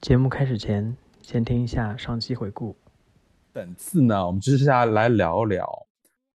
节目开始前，先听一下上期回顾。本次呢，我们就是要来聊聊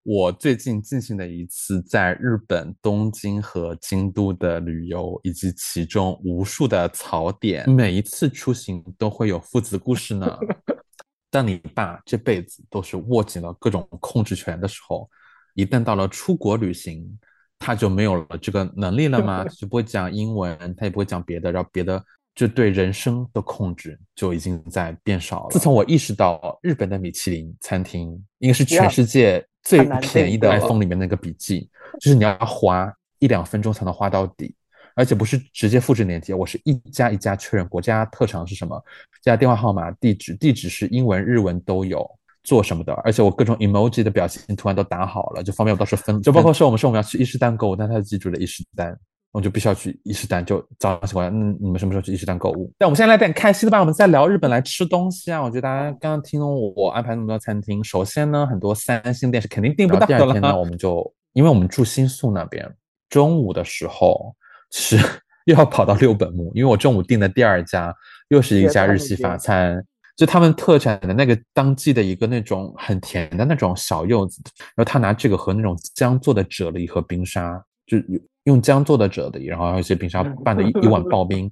我最近进行的一次在日本东京和京都的旅游，以及其中无数的槽点。每一次出行都会有父子故事呢。当你爸这辈子都是握紧了各种控制权的时候，一旦到了出国旅行，他就没有了这个能力了吗？就不会讲英文，他也不会讲别的，然后别的。就对人生的控制就已经在变少了。自从我意识到日本的米其林餐厅应该是全世界最便宜的 iPhone 里面那个笔记，就是你要花一两分钟才能花到底，而且不是直接复制链接，我是一家一家确认国家特长是什么，加电话号码、地址，地址是英文、日文都有，做什么的，而且我各种 emoji 的表情图案都打好了，就方便我到时候分。就包括说我们说我们要去伊势丹购物，但他记住了伊势丹。我就必须要去伊势丹，就早上起来，嗯，你们什么时候去伊势丹购物？那我们现在来点开心的吧，我们在聊日本来吃东西啊。我觉得大家刚刚听懂我安排那么多餐厅，首先呢，很多三星店是肯定订不到的。第二天呢，我们就 因为我们住新宿那边，中午的时候是 又要跑到六本木，因为我中午订的第二家又是一家日系法餐，就他们特产的那个当季的一个那种很甜的那种小柚子，然后他拿这个和那种姜做的啫喱和冰沙，就有。用姜做的啫喱，然后还有一些冰沙拌的一一碗刨冰。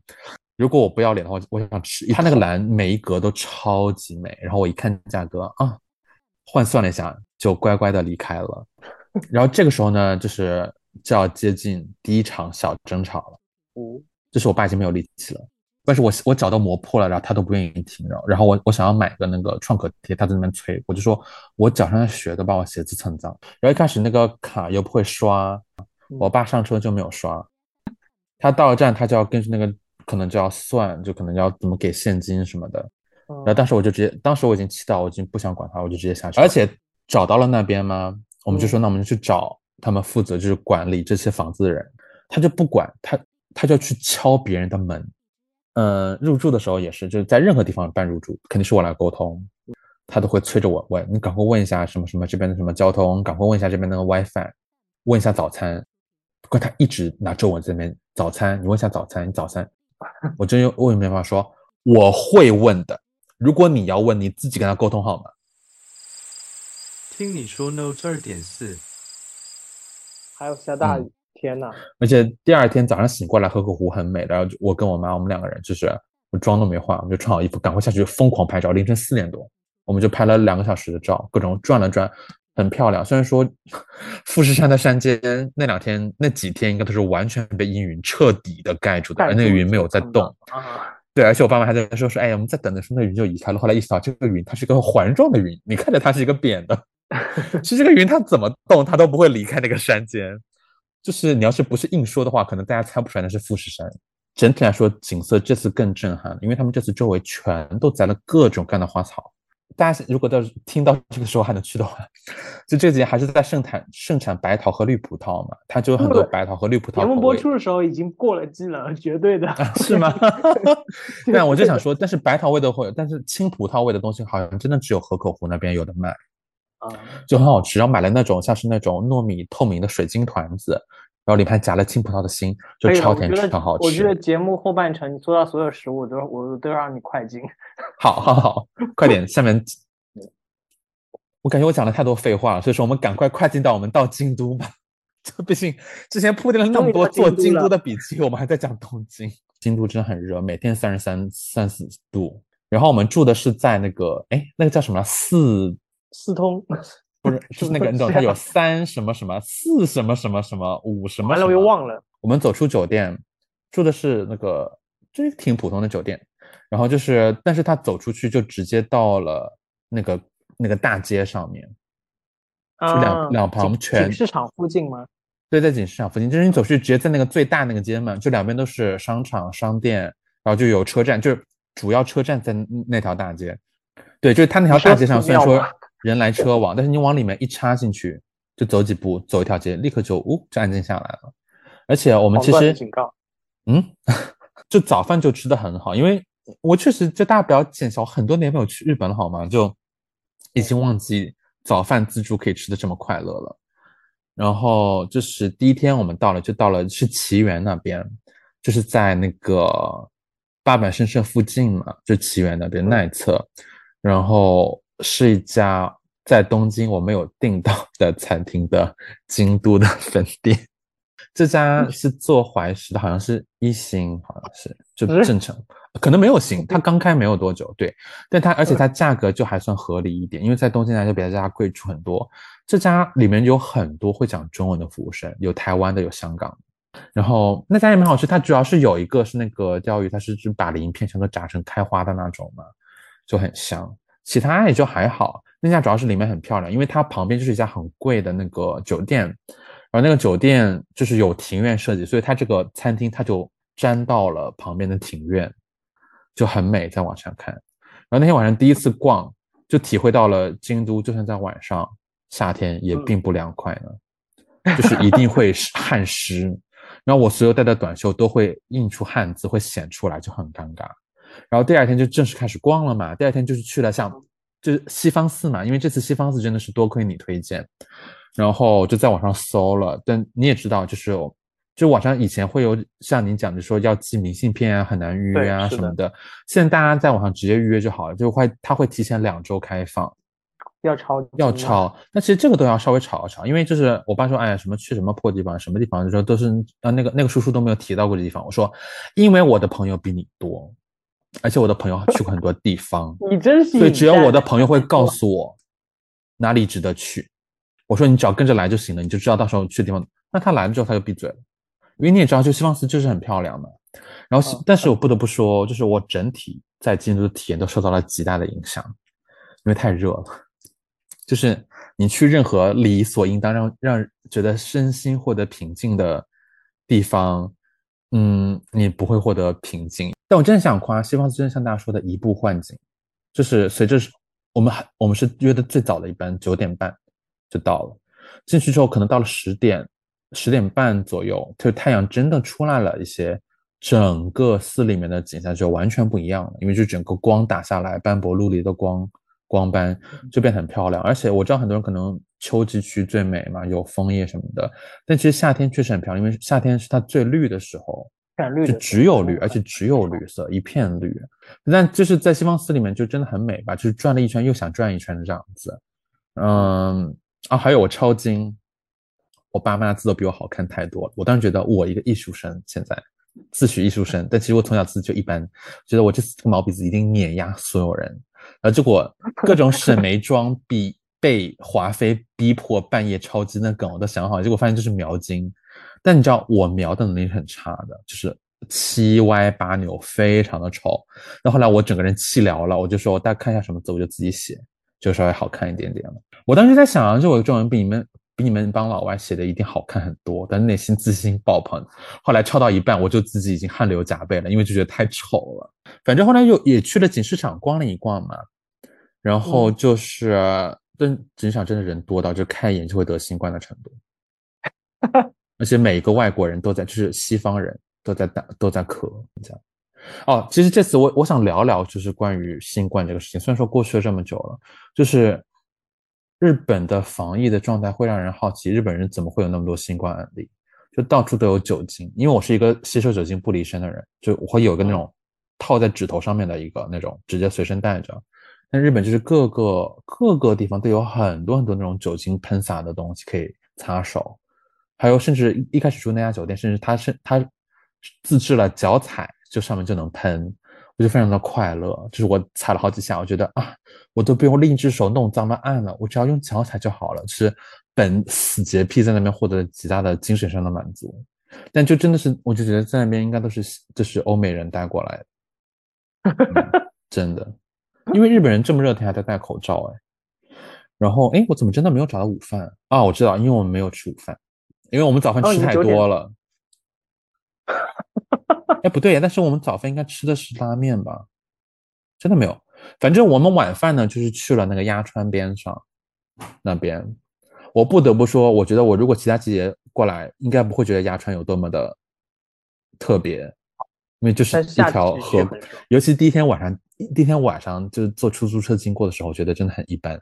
如果我不要脸的话，我想吃。它那个蓝每一格都超级美，然后我一看价格啊，换算了一下，就乖乖的离开了。然后这个时候呢，就是就要接近第一场小争吵了。哦，就是我爸已经没有力气了，但是我我脚都磨破了，然后他都不愿意停。然后，然后我我想要买个那个创可贴，他在那边催，我就说我脚上的血都把我鞋子蹭脏。然后一开始那个卡又不会刷。我爸上车就没有刷，他到了站，他就要根据那个可能就要算，就可能要怎么给现金什么的。然后当时我就直接，当时我已经气到，我已经不想管他，我就直接下去。而且找到了那边吗？我们就说那我们就去找他们负责就是管理这些房子的人，他就不管他，他就去敲别人的门。嗯，入住的时候也是，就是在任何地方办入住，肯定是我来沟通，他都会催着我问你，赶快问一下什么什么这边的什么交通，赶快问一下这边那个 WiFi，问一下早餐。怪他一直拿皱纹在那边。早餐，你问一下早餐，你早餐，我真我也没办法说，我会问的。如果你要问，你自己跟他沟通好吗？听你说 Note 二点四，还有下大雨，天呐！而且第二天早上醒过来，河口湖很美。然后我跟我妈，我们两个人就是我妆都没化，我们就穿好衣服，赶快下去疯狂拍照。凌晨四点多，我们就拍了两个小时的照，各种转了转。很漂亮，虽然说富士山的山间那两天那几天应该都是完全被阴云彻底的盖住的，而那个云没有在动。对，而且我爸妈还在说说，哎呀，我们在等的时候那云就移开了。后来意识到这个云它是一个环状的云，你看着它是一个扁的，其实这个云它怎么动它都不会离开那个山间。就是你要是不是硬说的话，可能大家猜不出来那是富士山。整体来说景色这次更震撼，因为他们这次周围全都栽了各种各样的花草。大家如果到听到这个时候还能去的话，就这几年还是在盛产盛产白桃和绿葡萄嘛，它就有很多白桃和绿葡萄。节目播出的时候已经过了季了，绝对的是吗？但我就想说，但是白桃味的会，但是青葡萄味的东西好像真的只有河口湖那边有的卖，啊，就很好吃。然后买了那种像是那种糯米透明的水晶团子。然后里面夹了青葡萄的心，就超甜超好吃。我觉得节目后半程你做到所有食物都我都要让你快进。好，好，好，快点！下面我感觉我讲了太多废话了，所以说我们赶快快进到我们到京都吧。这毕竟之前铺垫了那么多做京都的笔记，我们还在讲东京。京都真的很热，每天三十三、三四度。然后我们住的是在那个，哎，那个叫什么四四通。不是，就是那个 你懂，它有三什么什么，四什么什么什么，五什么，完了我又忘了。我们走出酒店，住的是那个，就是挺普通的酒店。然后就是，但是他走出去就直接到了那个那个大街上面，就两两旁全市场附近吗？对，在锦市场附近，就是你走去直接在那个最大那个街嘛，就两边都是商场商店，然后就有车站，就是主要车站在那条大街。对，就是他那条大街上，虽然说。人来车往，但是你往里面一插进去，就走几步，走一条街，立刻就呜，就安静下来了。而且我们其实，嗯，就早饭就吃的很好，因为我确实就大家不要见笑，很多年没有去日本了，好吗？就已经忘记早饭自助可以吃的这么快乐了。然后就是第一天我们到了，就到了是奇缘那边，就是在那个八坂神社附近嘛，就奇缘那边那一侧，然后是一家在东京我没有订到的 餐厅的京都的 分店。这家是做怀石的，好像是一星，好像是就正常，可能没有星，它刚开没有多久，对，但它而且它价格就还算合理一点，因为在东京来就比这家贵出很多。这家里面有很多会讲中文的服务生，有台湾的，有香港的，然后那家也蛮好吃。它主要是有一个是那个鲷鱼，它是就把鳞片全都炸成开花的那种嘛，就很香。其他也就还好。那家主要是里面很漂亮，因为它旁边就是一家很贵的那个酒店。然后那个酒店就是有庭院设计，所以它这个餐厅它就粘到了旁边的庭院，就很美。在网上看，然后那天晚上第一次逛，就体会到了京都就算在晚上夏天也并不凉快呢，就是一定会 汗湿。然后我所有带的短袖都会印出汗渍，会显出来，就很尴尬。然后第二天就正式开始逛了嘛，第二天就是去了像就是西方寺嘛，因为这次西方寺真的是多亏你推荐。然后就在网上搜了，但你也知道，就是就网上以前会有像你讲的说要寄明信片啊，很难预约啊什么的。现在大家在网上直接预约就好了，就会他会提前两周开放。要抄要抄，那其实这个都要稍微炒一炒，因为就是我爸说，哎呀，什么去什么破地方，什么地方，就说都是啊那个那个叔叔都没有提到过的地方。我说，因为我的朋友比你多，而且我的朋友去过很多地方，你真是，所以只有我的朋友会告诉我哪里值得去。我说你只要跟着来就行了，你就知道到时候去的地方。那他来了之后他就闭嘴了，因为你也知道，就西方寺就是很漂亮的。然后，但是我不得不说，就是我整体在京都的体验都受到了极大的影响，因为太热了。就是你去任何理所应当让让觉得身心获得平静的地方，嗯，你不会获得平静。但我真的想夸西方，真的像大家说的移步换景，就是随着我们还我们是约的最早的一班九点半。就到了，进去之后可能到了十点、十点半左右，就太阳真的出来了一些，整个寺里面的景象就完全不一样了，因为就整个光打下来，斑驳陆离的光光斑就变得很漂亮。而且我知道很多人可能秋季去最美嘛，有枫叶什么的，但其实夏天确实很漂亮，因为夏天是它最绿的时候，就只有绿，而且只有绿色，一片绿。但就是在西方寺里面就真的很美吧，就是转了一圈又想转一圈的这样子，嗯。啊，还有我超精，我爸妈字都比我好看太多了。我当时觉得我一个艺术生，现在自诩艺术生，但其实我从小字就一般，觉得我这次这个毛笔字一定碾压所有人。然后结果各种沈眉庄逼被华妃逼迫半夜抄经的梗我都想好，结果发现就是描经。但你知道我描的能力是很差的，就是七歪八扭，非常的丑。那后来我整个人气聊了，我就说我大概看一下什么字，我就自己写。就稍微好看一点点了。我当时在想啊，就我的中文比你们比你们帮老外写的一定好看很多，但内心自信爆棚。后来抄到一半，我就自己已经汗流浃背了，因为就觉得太丑了。反正后来又也去了锦市场逛了一逛嘛，然后就是，但锦市场真的人多到就看一眼就会得新冠的程度，而且每一个外国人都在，就是西方人都在打都在咳，这样。哦，其实这次我我想聊聊，就是关于新冠这个事情。虽然说过去了这么久了，就是日本的防疫的状态会让人好奇，日本人怎么会有那么多新冠案例？就到处都有酒精，因为我是一个吸收酒精不离身的人，就我会有个那种套在指头上面的一个那种，直接随身带着。但日本就是各个各个地方都有很多很多那种酒精喷洒的东西可以擦手，还有甚至一开始住那家酒店，甚至他是他自制了脚踩。就上面就能喷，我就非常的快乐。就是我踩了好几下，我觉得啊，我都不用另一只手弄脏了按了，我只要用脚踩就好了。就是本死洁癖在那边获得了极大的精神上的满足。但就真的是，我就觉得在那边应该都是就是欧美人带过来的，真的，因为日本人这么热天还在戴口罩哎。然后哎，我怎么真的没有找到午饭啊？我知道，因为我们没有吃午饭，因为我们早饭吃太多了。哎，不对呀，但是我们早饭应该吃的是拉面吧？真的没有，反正我们晚饭呢，就是去了那个鸭川边上那边。我不得不说，我觉得我如果其他季节过来，应该不会觉得鸭川有多么的特别，因为就是一条河。尤其第一天晚上，第一天晚上就是坐出租车经过的时候，我觉得真的很一般，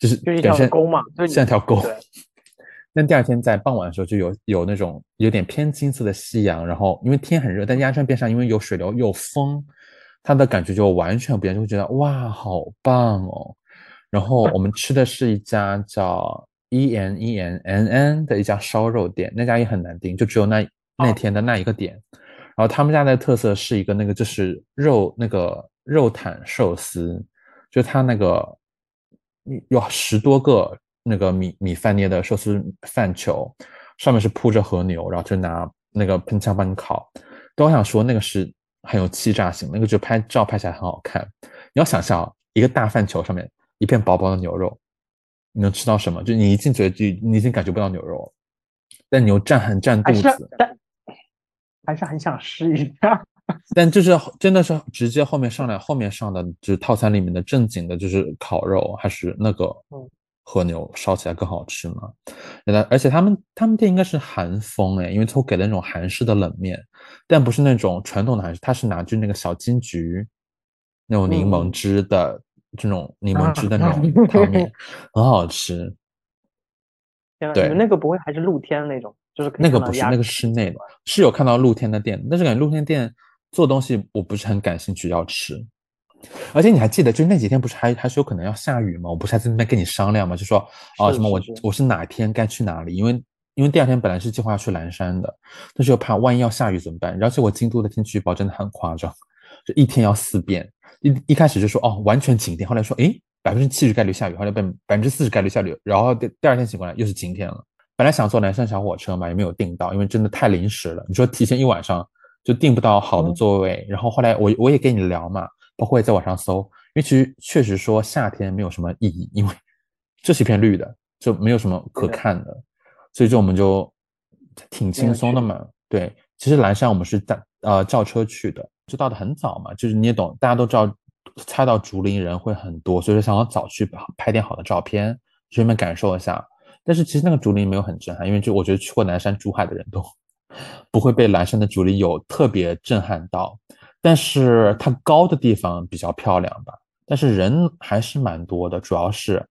就是就一条沟嘛，像条沟。但第二天在傍晚的时候就有有那种有点偏金色的夕阳，然后因为天很热，但鸭川边上因为有水流有风，它的感觉就完全不一样，就会觉得哇，好棒哦。然后我们吃的是一家叫 E N E N N N 的一家烧肉店，那家也很难订，就只有那那天的那一个点。然后他们家的特色是一个那个就是肉那个肉坦寿司，就它那个有十多个那个米米饭捏的寿司饭球，上面是铺着和牛，然后就拿那个喷枪帮你烤。都想说那个是很有欺诈性，那个就拍照拍起来很好看。你要想象一个大饭球上面。一片薄薄的牛肉，你能吃到什么？就你一进嘴就你已经感觉不到牛肉，但你又占很占肚子，但还是很想试一下。但就是真的是直接后面上来，后面上的就是套餐里面的正经的，就是烤肉还是那个和牛烧起来更好吃嘛？而且他们他们店应该是韩风哎，因为都给了那种韩式的冷面，但不是那种传统的韩式，他是拿就那个小金桔那种柠檬汁的。这种柠檬汁的那种汤面 很好吃。对，那个不会还是露天那种，就是那个不是那个室内的，是有看到露天的店，但是感觉露天店做东西我不是很感兴趣要吃。而且你还记得，就那几天不是还还是有可能要下雨吗？我不是还在那边跟你商量吗？就说啊什么我我是哪天该去哪里？因为因为第二天本来是计划要去蓝山的，但是又怕万一要下雨怎么办？而且我京都的天气预报真的很夸张，就一天要四变。一一开始就说哦完全晴天，后来说诶百分之七十概率下雨，后来变百分之四十概率下雨，然后第第二天醒过来又是晴天了。本来想坐南山小火车嘛，也没有订到，因为真的太临时了。你说提前一晚上就订不到好的座位，然后后来我我也跟你聊嘛，包括也在网上搜，因为其实确实说夏天没有什么意义，因为这是一片绿的，就没有什么可看的，所以就我们就挺轻松的嘛。对，其实蓝山我们是在呃叫车去的。就到的很早嘛，就是你也懂，大家都知道，猜到竹林人会很多，所以说想要早去拍点好的照片，顺便感受一下。但是其实那个竹林没有很震撼，因为就我觉得去过南山、珠海的人都不会被南山的竹林有特别震撼到。但是它高的地方比较漂亮吧，但是人还是蛮多的，主要是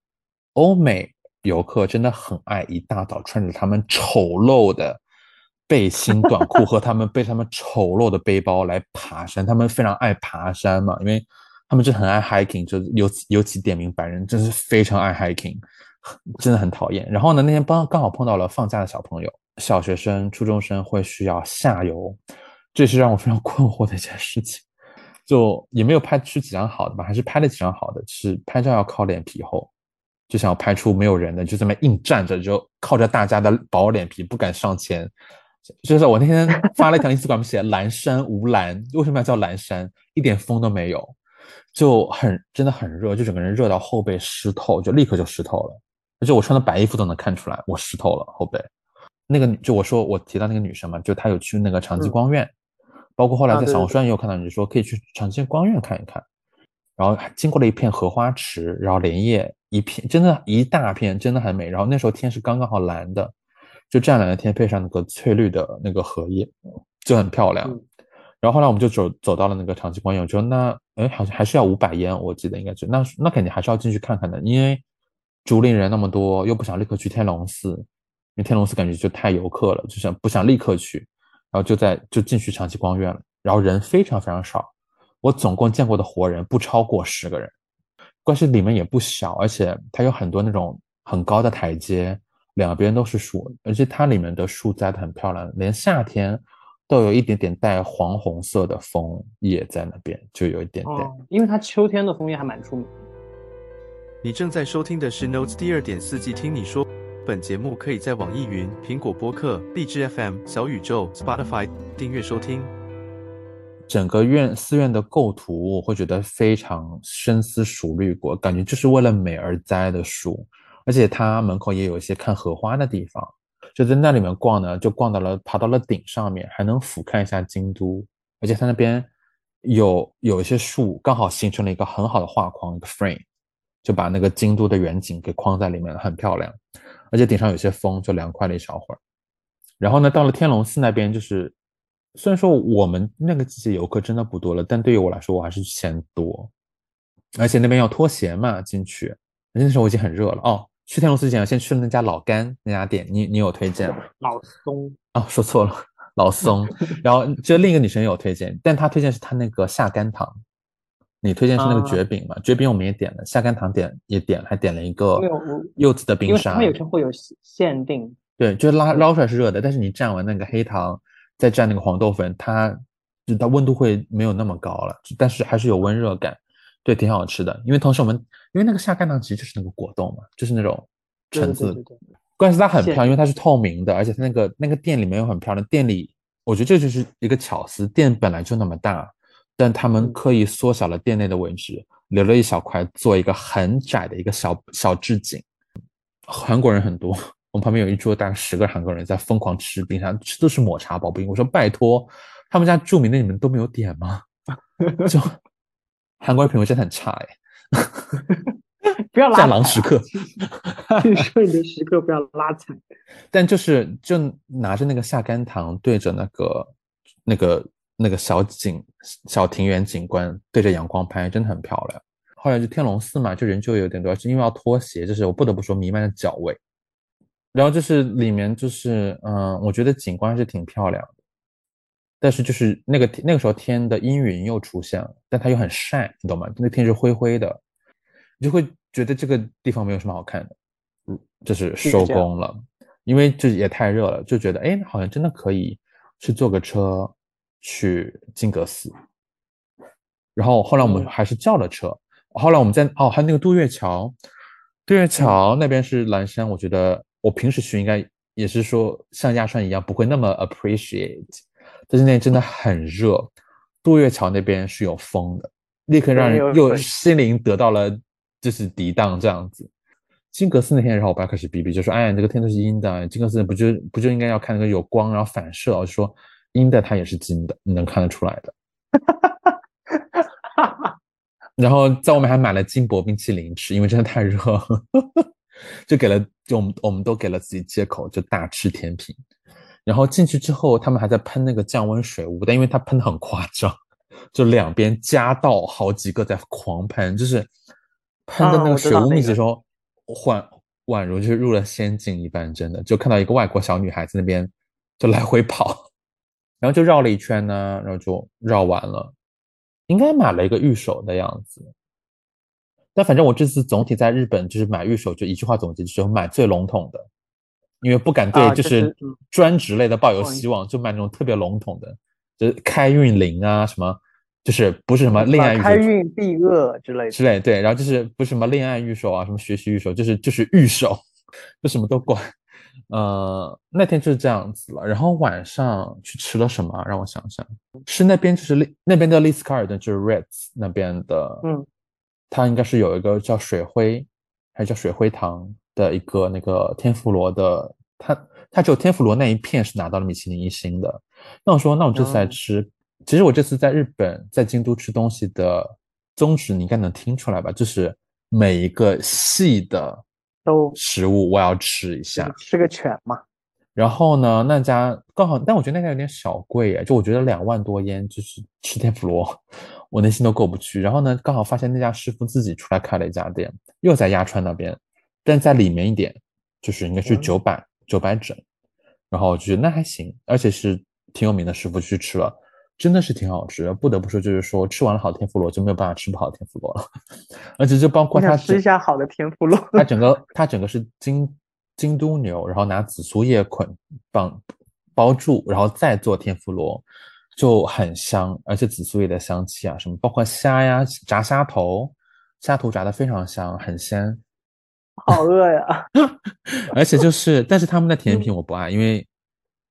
欧美游客真的很爱一大早穿着他们丑陋的。背心短裤和他们背他们丑陋的背包来爬山，他们非常爱爬山嘛，因为他们就很爱 hiking，就尤其尤其点名白人，真是非常爱 hiking，真的很讨厌。然后呢，那天刚刚好碰到了放假的小朋友，小学生、初中生会需要下游，这是让我非常 困惑的一件事情。就也没有拍出几张好的吧，还是拍了几张好的，是拍照要靠脸皮厚，就想要拍出没有人的，就这么硬站着，就靠着大家的薄脸皮不敢上前。就是我那天发了一条 Instagram 写蓝山无蓝，为什么要叫蓝山？一点风都没有，就很真的很热，就整个人热到后背湿透，就立刻就湿透了。而且我穿的白衣服都能看出来我湿透了后背。那个就我说我提到那个女生嘛，就她有去那个长吉光院，包括后来在小红书上也有看到你说可以去长吉光院看一看。然后经过了一片荷花池，然后连夜一片，真的，一大片，真的很美。然后那时候天是刚刚好蓝的。就湛蓝的天配上那个翠绿的那个荷叶，就很漂亮。然后后来我们就走走到了那个长期光院，我说那哎好像还是要五百烟，我记得应该是那那肯定还是要进去看看的，因为竹林人那么多，又不想立刻去天龙寺，因为天龙寺感觉就太游客了，就想不想立刻去，然后就在就进去长期光院了，然后人非常非常少，我总共见过的活人不超过十个人，关系里面也不小，而且它有很多那种很高的台阶。两边都是树，而且它里面的树栽的很漂亮，连夏天都有一点点带黄红色的枫叶在那边，就有一点点。因为它秋天的枫叶还蛮出名。你正在收听的是 Notes 第二点四季，听你说。本节目可以在网易云、苹果播客、荔枝 FM、小宇宙、Spotify 订阅收听。整个院寺院的构图，我会觉得非常深思熟虑过，感觉就是为了美而栽的树。而且它门口也有一些看荷花的地方，就在那里面逛呢，就逛到了，爬到了顶上面，还能俯瞰一下京都。而且它那边有有一些树，刚好形成了一个很好的画框，一个 frame，就把那个京都的远景给框在里面了，很漂亮。而且顶上有些风，就凉快了一小会儿。然后呢，到了天龙寺那边，就是虽然说我们那个季节游客真的不多了，但对于我来说，我还是嫌多。而且那边要脱鞋嘛，进去，那时候我已经很热了哦。去天龙寺之前，我先去了那家老干那家店，你你有推荐吗？老松哦，说错了，老松。然后就另一个女生也有推荐，但她推荐是她那个下甘糖，你推荐是那个啊蕨饼嘛？绝饼我们也点了，下甘糖点也点了，还点了一个柚子的冰沙们。有时候会有限限定，对，就是拉捞出来是热的，但是你蘸完那个黑糖，再蘸那个黄豆粉，它就它温度会没有那么高了，但是还是有温热感，对，挺好吃的。因为同时我们因为那个下甘糖其实就是那个果冻嘛，就是那种橙子对对对对，关系它很漂亮，因为它是透明的，而且它那个那个店里面又很漂亮。店里我觉得这就是一个巧思，店本来就那么大，但他们嗯刻意缩小了店内的位置，留了一小块做一个很窄的一个小小置景。韩国人很多，我们旁边有一桌大概十个韩国人在疯狂吃冰沙，吃都是抹茶薄冰。我说拜托，他们家著名的你们都没有点吗？就韩国人品味真的很差哎。不要拉战狼时刻，你说你的时刻不要拉踩，但就是就拿着那个下甘糖对着那个那个那个小景小庭园景观对着阳光拍，真的很漂亮。后来就天龙寺嘛，就人就有点多，是因为要脱鞋，就是我不得不说弥漫的脚味。然后就是里面就是嗯，我觉得景观是挺漂亮的，但是就是那个那个时候天的阴云又出现了，但它又很晒，你懂吗？那天是灰灰的，你就会觉得这个地方没有什么好看的，嗯，就是收工了，因为这也太热了，就觉得哎，好像真的可以去坐个车去金阁寺。然后后来我们嗯还是叫了车，后来我们在哦，还有那个渡月桥，渡月桥那边是蓝山，我觉得我平时去应该也是说像亚川一样不会那么 appreciate，但是那天真的很热，渡月桥那边是有风的，立刻让人又心灵得到了就是涤荡这样子。金阁寺那天，然后我爸开始逼逼，就说：“哎呀，这个天都是阴的，金阁寺不就不就应该要看那个有光，然后反射？”我就说阴的它也是金的，你能看得出来的。然后在外面还买了金箔冰淇淋吃，因为真的太热，就给了就我们我们都给了自己借口，就大吃甜品。然后进去之后，他们还在喷那个降温水雾，但因为它喷的很夸张，就两边夹道好几个在狂喷，就是喷的那个水雾密集的时候，宛宛如就是入了仙境一般，真的就看到一个外国小女孩在那边就来回跑，然后就绕了一圈呢，然后就绕完了。应该买了一个玉手的样子，但反正我这次总体在日本就是买玉手，就一句话总结，就是买最笼统的，因为不敢对就是专职类的抱有希望，就买那种特别笼统的，就是开运灵啊什么，就是不是什么恋爱玉开运避厄之类的。之类，对，然后就是不是什么恋爱玉手啊，什么学习玉手，就是就是玉手，就什么都管。呃，那天就是这样子了。然后晚上去吃了什么啊？让我想想，是那边就是丽那边的丽思卡尔顿，就是 Ritz 那边的，嗯，它应该是有一个叫水灰还是叫水灰堂的一个那个天妇罗的，它它只有天妇罗那一片是拿到了米其林一星的。那我说，那我这次来哦吃，其实我这次在日本在京都吃东西的宗旨，你应该能听出来吧？就是每一个细的都食物我要吃一下。吃个全嘛。然后呢，那家刚好，但我觉得那家有点小贵哎，就我觉得两万多烟就是吃天妇罗，我内心都过不去。然后呢，刚好发现那家师傅自己出来开了一家店，又在鸭川那边，但在里面一点，就是应该是嗯九百九百整。然后我就觉得那还行，而且是挺有名的师傅去吃了，真的是挺好吃的。不得不说，就是说吃完了好天妇罗就没有办法吃不好的天妇罗了，而且就包括我它吃一下好的天妇罗。它 整个它整个是京京都牛，然后拿紫苏叶捆绑包住，然后再做天妇罗，就很香，而且紫苏叶的香气啊，什么包括虾呀，炸虾头，虾头炸的非常香，很鲜，好饿呀！而且就是，但是他们的甜品我不爱，因为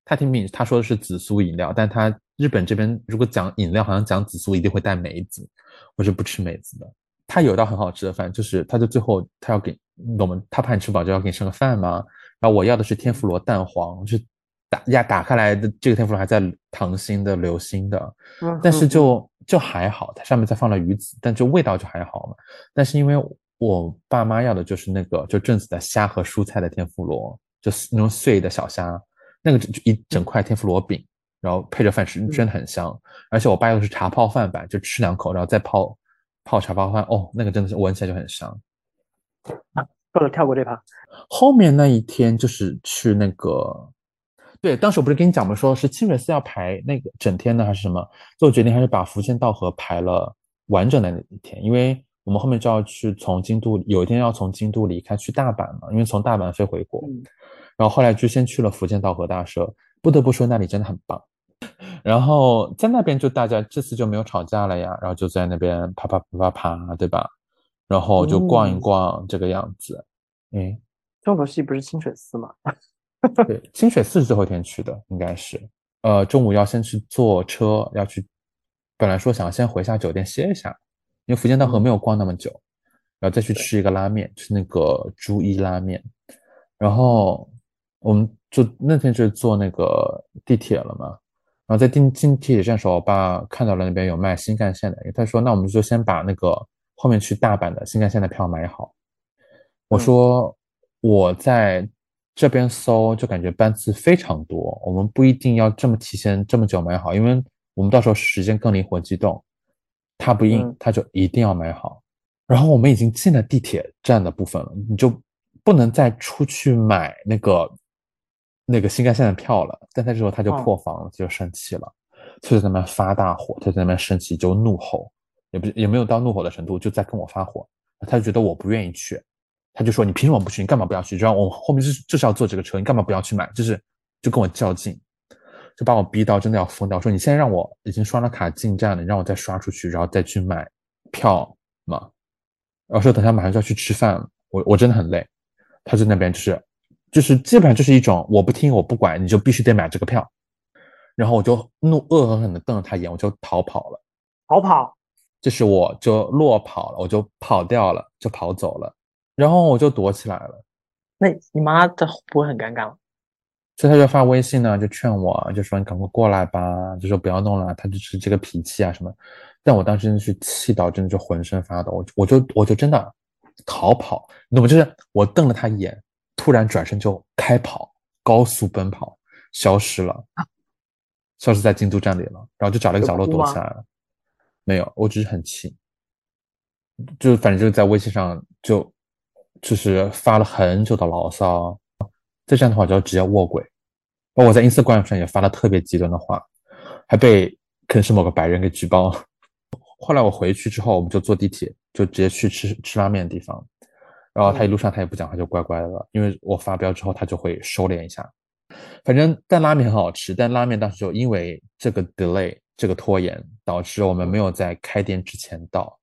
他甜品他说的是紫苏饮料，但他日本这边如果讲饮料，好像讲紫苏一定会带梅子，我是不吃梅子的。他有道很好吃的饭，就是他就最后他要给我们，他怕你吃饱就要给你剩个饭嘛。然后我要的是天妇罗蛋黄，就是打呀打开来的这个天妇罗还在溏心的流心的，嗯但是嗯就就还好，它上面再放了鱼子，但就味道就还好嘛。但是因为我爸妈要的就是那个就正子的虾和蔬菜的天妇罗，就是那种碎的小虾，那个就就一整块天妇罗饼，然后配着饭吃，真的很香。而且我爸又是茶泡饭版，就吃两口，然后再泡泡茶泡饭，哦，那个真的是闻起来就很香。啊，算了，跳过这趴。后面那一天就是去那个，对，当时我不是跟你讲吗？说是清水寺要排那个整天的还是什么？最后决定还是把福建道河排了完整的那一天，因为我们后面就要去从京都，有一天要从京都离开去大阪嘛，因为从大阪飞回国。然后后来就先去了福建道和大社，不得不说那里真的很棒。然后在那边就大家这次就没有吵架了呀，然后就在那边啪啪啪啪啪，对吧？然后就逛一逛这个样子。哎，重头戏不是清水寺吗？对，清水寺是最后一天去的，应该是。呃，中午要先去坐车，要去。本来说想先回下酒店歇一下，因为福建道河没有逛那么久，然后再去吃一个拉面，吃那个猪一拉面。然后我们就那天就坐那个地铁了嘛。然后在进进地铁站的时候，我爸看到了那边有卖新干线的，他说：“那我们就先把那个后面去大阪的新干线的票买好。”我说：“我在这边搜，就感觉班次非常多，我们不一定要这么提前这么久买好，因为我们到时候时间更灵活机动。”他不应，他就一定要买好。然后我们已经进了地铁站的部分了，你就不能再出去买那个。那个新干线的票了，但他这时候他就破防了，就生气了，就在那边发大火，他在那边生气就怒吼，也不也没有到怒吼的程度，就在跟我发火，他就觉得我不愿意去，他就说你凭什么不去？你干嘛不要去？就让我后面就是就是要坐这个车，你干嘛不要去买？就是就跟我较劲，就把我逼到真的要疯掉。说你现在让我已经刷了卡进站了，你让我再刷出去，然后再去买票嘛？然后说等下马上就要去吃饭了，我我真的很累，他就那边就是。就是基本上就是一种我不听我不管你就必须得买这个票，然后我就怒恶狠狠地瞪了他一眼，我就逃跑了。逃跑，就是我就落跑了，我就跑掉了，就跑走了，然后我就躲起来了。那你妈她不会很尴尬吗？所以他就发微信呢，就劝我，就说你赶快过来吧，就说不要弄了，他就是这个脾气啊什么。但我当时真的是气到真的就浑身发抖，我我就我就真的逃跑，你懂吗？就是我瞪了他一眼。突然转身就开跑，高速奔跑，消失了，消失在京都站里了。然后就找了一个角落躲起来了。没有，我只是很气，就反正就是在微信上就就是发了很久的牢骚。再这样的话就要直接卧轨。包括我在 Instagram 上也发了特别极端的话，还被可能是某个白人给举报。后来我回去之后，我们就坐地铁，就直接去吃吃拉面的地方。然后他一路上他也不讲话，就乖乖的了。因为我发飙之后，他就会收敛一下。反正但拉面很好吃，但拉面当时就因为这个 delay 这个拖延，导致我们没有在开店之前到。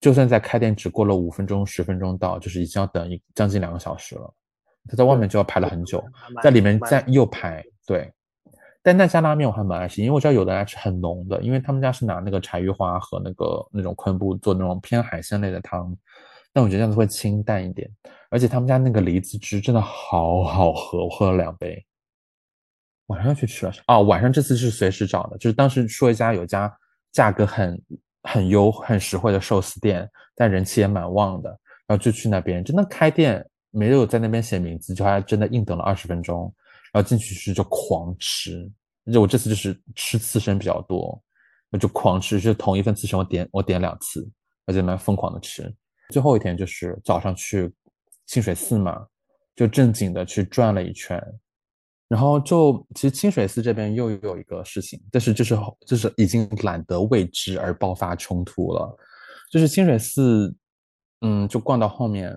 就算在开店只过了五分钟、十分钟到，就是已经要等一将近两个小时了。他在外面就要排了很久，在里面再又排。对，但那家拉面我还蛮爱吃，因为我知道有的爱吃很浓的，因为他们家是拿那个柴鱼花和那个那种昆布做那种偏海鲜类的汤。但我觉得这样子会清淡一点，而且他们家那个梨子汁真的好好喝，我喝了两杯。晚上去吃了哦，晚上这次是随时找的，就是当时说一家有家价格很很优很实惠的寿司店，但人气也蛮旺的，然后就去那边，真的开店没有在那边写名字，就还真的硬等了二十分钟，然后进去吃就狂吃，就我这次就是吃刺身比较多，我就狂吃，就同一份刺身我点我点两次，而且蛮疯狂的吃。最后一天就是早上去清水寺嘛，就正经的去转了一圈，然后就其实清水寺这边又有一个事情，但是就是就是已经懒得为之而爆发冲突了，就是清水寺，嗯，就逛到后面，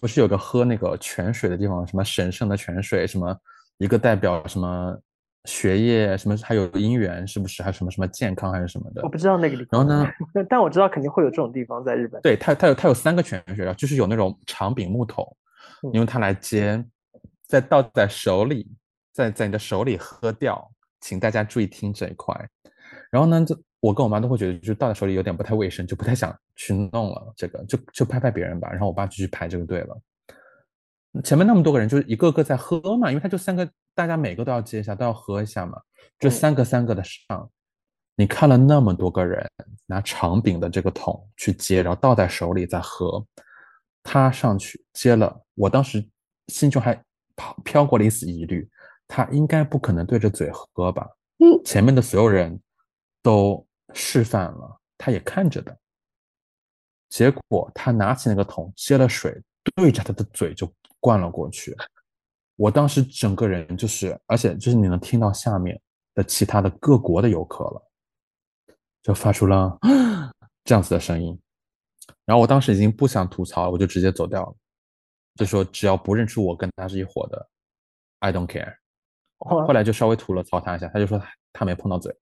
不是有个喝那个泉水的地方，什么神圣的泉水，什么一个代表什么。学业什么还有姻缘是不是还有什么什么健康还是什么的？我不知道那个地方。然后呢？但我知道肯定会有这种地方在日本。对，它它有它有三个泉水，就是有那种长柄木桶，你用它来接，再倒在手里，在在你的手里喝掉。请大家注意听这一块。然后呢，就我跟我妈都会觉得，就倒在手里有点不太卫生，就不太想去弄了。这个就就拍拍别人吧。然后我爸就去排这个队了。前面那么多个人，就是一个个在喝嘛，因为他就三个，大家每个都要接一下，都要喝一下嘛，这三个三个的上。你看了那么多个人拿长柄的这个桶去接，然后倒在手里再喝，他上去接了，我当时心中还飘飘过了一丝疑虑，他应该不可能对着嘴喝吧？嗯，前面的所有人都示范了，他也看着的，结果他拿起那个桶接了水。对着他的嘴就灌了过去。我当时整个人就是，而且就是你能听到下面的其他的各国的游客了，就发出了 这样子的声音。然后我当时已经不想吐槽，我就直接走掉了，就说只要不认出我跟他是一伙的，I don't care。后来就稍微吐了槽他一下，他就说他没碰到嘴，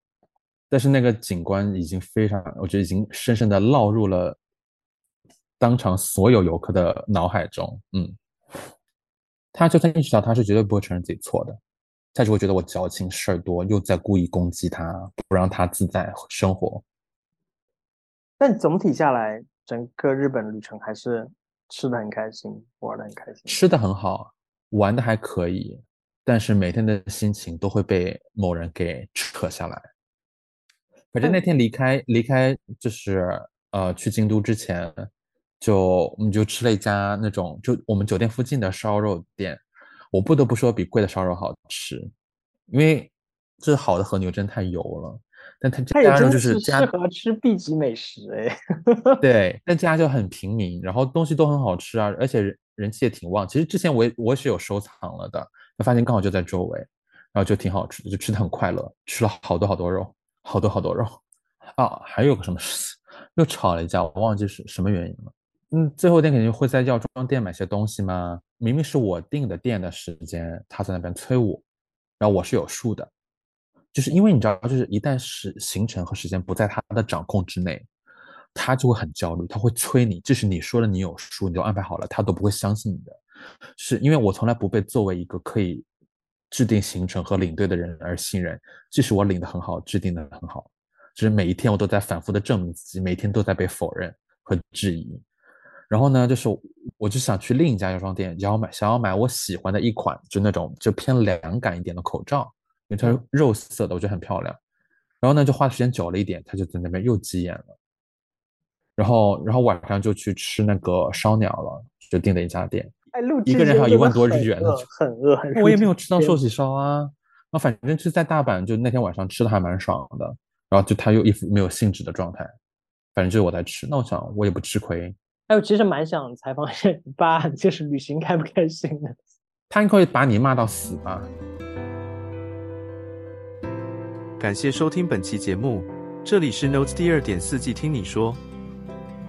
但是那个警官已经非常，我觉得已经深深的烙入了当场所有游客的脑海中，嗯。他就算意识到，他是绝对不会承认自己错的，他只会觉得我矫情事儿多，又在故意攻击他，不让他自在生活。但总体下来，整个日本旅程还是吃的很开心，玩的很开心，吃的很好，玩的还可以，但是每天的心情都会被某人给扯下来。反正那天离开离开就是呃去京都之前。就我们就吃了一家那种就我们酒店附近的烧肉店，我不得不说比贵的烧肉好吃，因为这好的和牛真太油了。但它这家就是适合吃 B 级美食哎。对，但这家就很平民，然后东西都很好吃啊，而且人人气也挺旺。其实之前我也我也是有收藏了的，发现刚好就在周围，然后就挺好吃的，就吃的很快乐，吃了好多好多肉，好多好多肉。啊，还有个什么事情，又吵了一架，我忘记是什么原因了。嗯，最后店肯定会在药妆店买些东西吗？明明是我订的店的时间，他在那边催我，然后我是有数的，就是因为你知道，就是一旦是行程和时间不在他的掌控之内，他就会很焦虑，他会催你，即使你说了你有数，你都安排好了，他都不会相信你的。是因为我从来不被作为一个可以制定行程和领队的人而信任，即使我领的很好，制定的很好，就是每一天我都在反复的证明自己，每天都在被否认和质疑。然后呢，就是我就想去另一家药妆店，然后买想要买我喜欢的一款，就那种就偏凉感一点的口罩，因为它是肉色的，我觉得很漂亮。然后呢，就花的时间久了一点，他就在那边又急眼了。然后，然后晚上就去吃那个烧鸟了，就订的一家店，一个人还有一万多日元呢，很饿。我也没有吃到寿喜烧啊，那反正就在大阪，就那天晚上吃的还蛮爽的。然后就他又一副没有兴致的状态，反正就是我在吃，那我想我也不吃亏。哎，我其实蛮想采访一下你爸，就是旅行开不开心的？他应该会把你骂到死吧？感谢收听本期节目，这里是 Notes 第二点四季，听你说。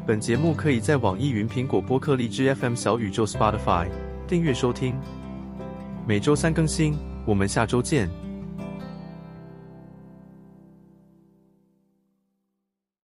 本节目可以在网易云、苹果播客、荔枝 FM、小宇宙、Spotify 订阅收听，每周三更新。我们下周见。